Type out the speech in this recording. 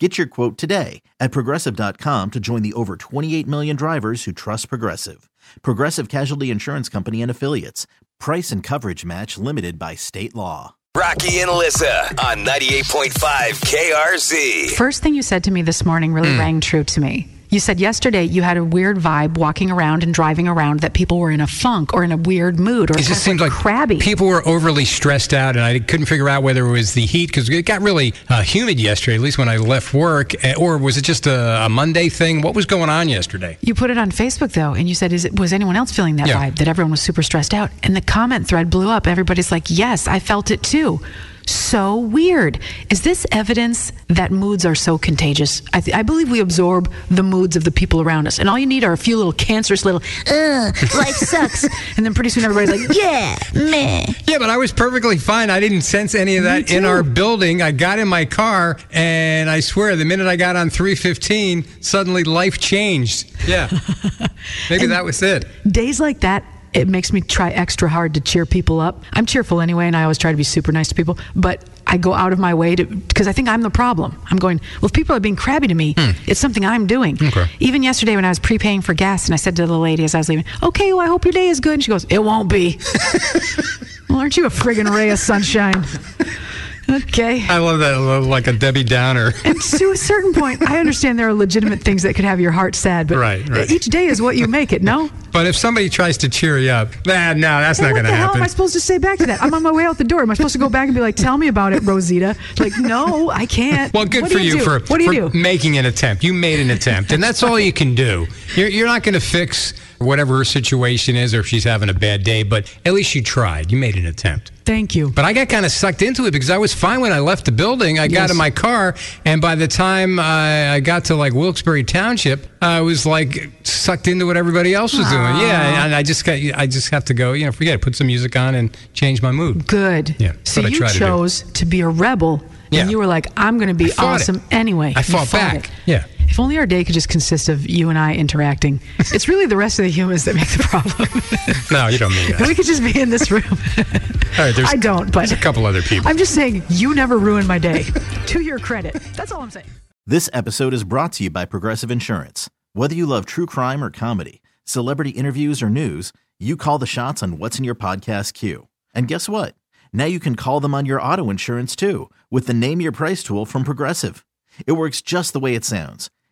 Get your quote today at progressive.com to join the over 28 million drivers who trust Progressive. Progressive Casualty Insurance Company and Affiliates. Price and coverage match limited by state law. Rocky and Alyssa on 98.5 KRZ. First thing you said to me this morning really Hmm. rang true to me. You said yesterday you had a weird vibe walking around and driving around that people were in a funk or in a weird mood or It just seems like crabby. people were overly stressed out, and I couldn't figure out whether it was the heat because it got really uh, humid yesterday. At least when I left work, eh, or was it just a, a Monday thing? What was going on yesterday? you put it on Facebook though, and you said, "Is it was anyone else feeling that Yeah. vibe? That everyone was super stressed out?" And the comment thread blew up. Everybody's like, "Yes, I felt it too." So weird. Is this evidence that moods are so contagious? I, th- I believe we absorb the moods of the people around us, and all you need are a few little cancerous little, "Ugh, life sucks," and then pretty soon everybody's like, "Yeah, meh." Yeah, but I was perfectly fine. I didn't sense any of that in our building. I got in my car, and I swear, the minute I got on 315, suddenly life changed. Yeah, maybe that was it. days like that it makes me try extra hard to cheer people up i'm cheerful anyway and i always try to be super nice to people but i go out of my way to because i think i'm the problem i'm going well if people are being crabby to me it's something i'm doing Hmm. Okay. even yesterday when i was prepaying for gas and i said to the lady as i was leaving okay well i hope your day is good and she goes it won't be well aren't you a friggin' ray of sunshine okay I love that, like a Debbie Downer. and to a certain point, I understand there are legitimate things that could have your heart sad, but Right, right. each day is what you make it, no? But if somebody tries to cheer you up, nah, no, that's not what going the to hell happen. am I supposed to say back to that? I'm on my way out the door. Am I supposed to go back and be like, "Tell me about it, Rosita"? Like, no, I can't. Well, good What for you, for, what you for do? making an attempt. You made an attempt, and that's all you can do. You're, you're not going to fix whatever her situation is or if she's having a bad day, but at least you tried. You made an attempt. Thank you. But I got kind of sucked into it because I was fine when I left the building. I got in my car, and by the time I, I got to like Wilkes-Barre Township, I was like sucked into what everybody else was doing. Yeah, and I just got, I just have to go. You know, forget it. Put some music on and change my mood. Good. Yeah, So you try to chose to, be a rebel, Yeah. and you were like, "I'm going to be fought it. awesome anyway." I You fought back. it. Yeah. If only our day could just consist of you and I interacting. it's really the rest of the humans that make the problem. No, you don't mean that. we could just be in this room. All right, I don't, but there's a couple other people. I'm just saying, you never ruined my day. to your credit. That's all I'm saying. This episode is brought to you by Progressive Insurance. Whether you love true crime or comedy, celebrity interviews or news, you call the shots on what's in your podcast queue. And guess what? Now you can call them on your auto insurance too with the Name Your Price tool from Progressive. It works just the way it sounds.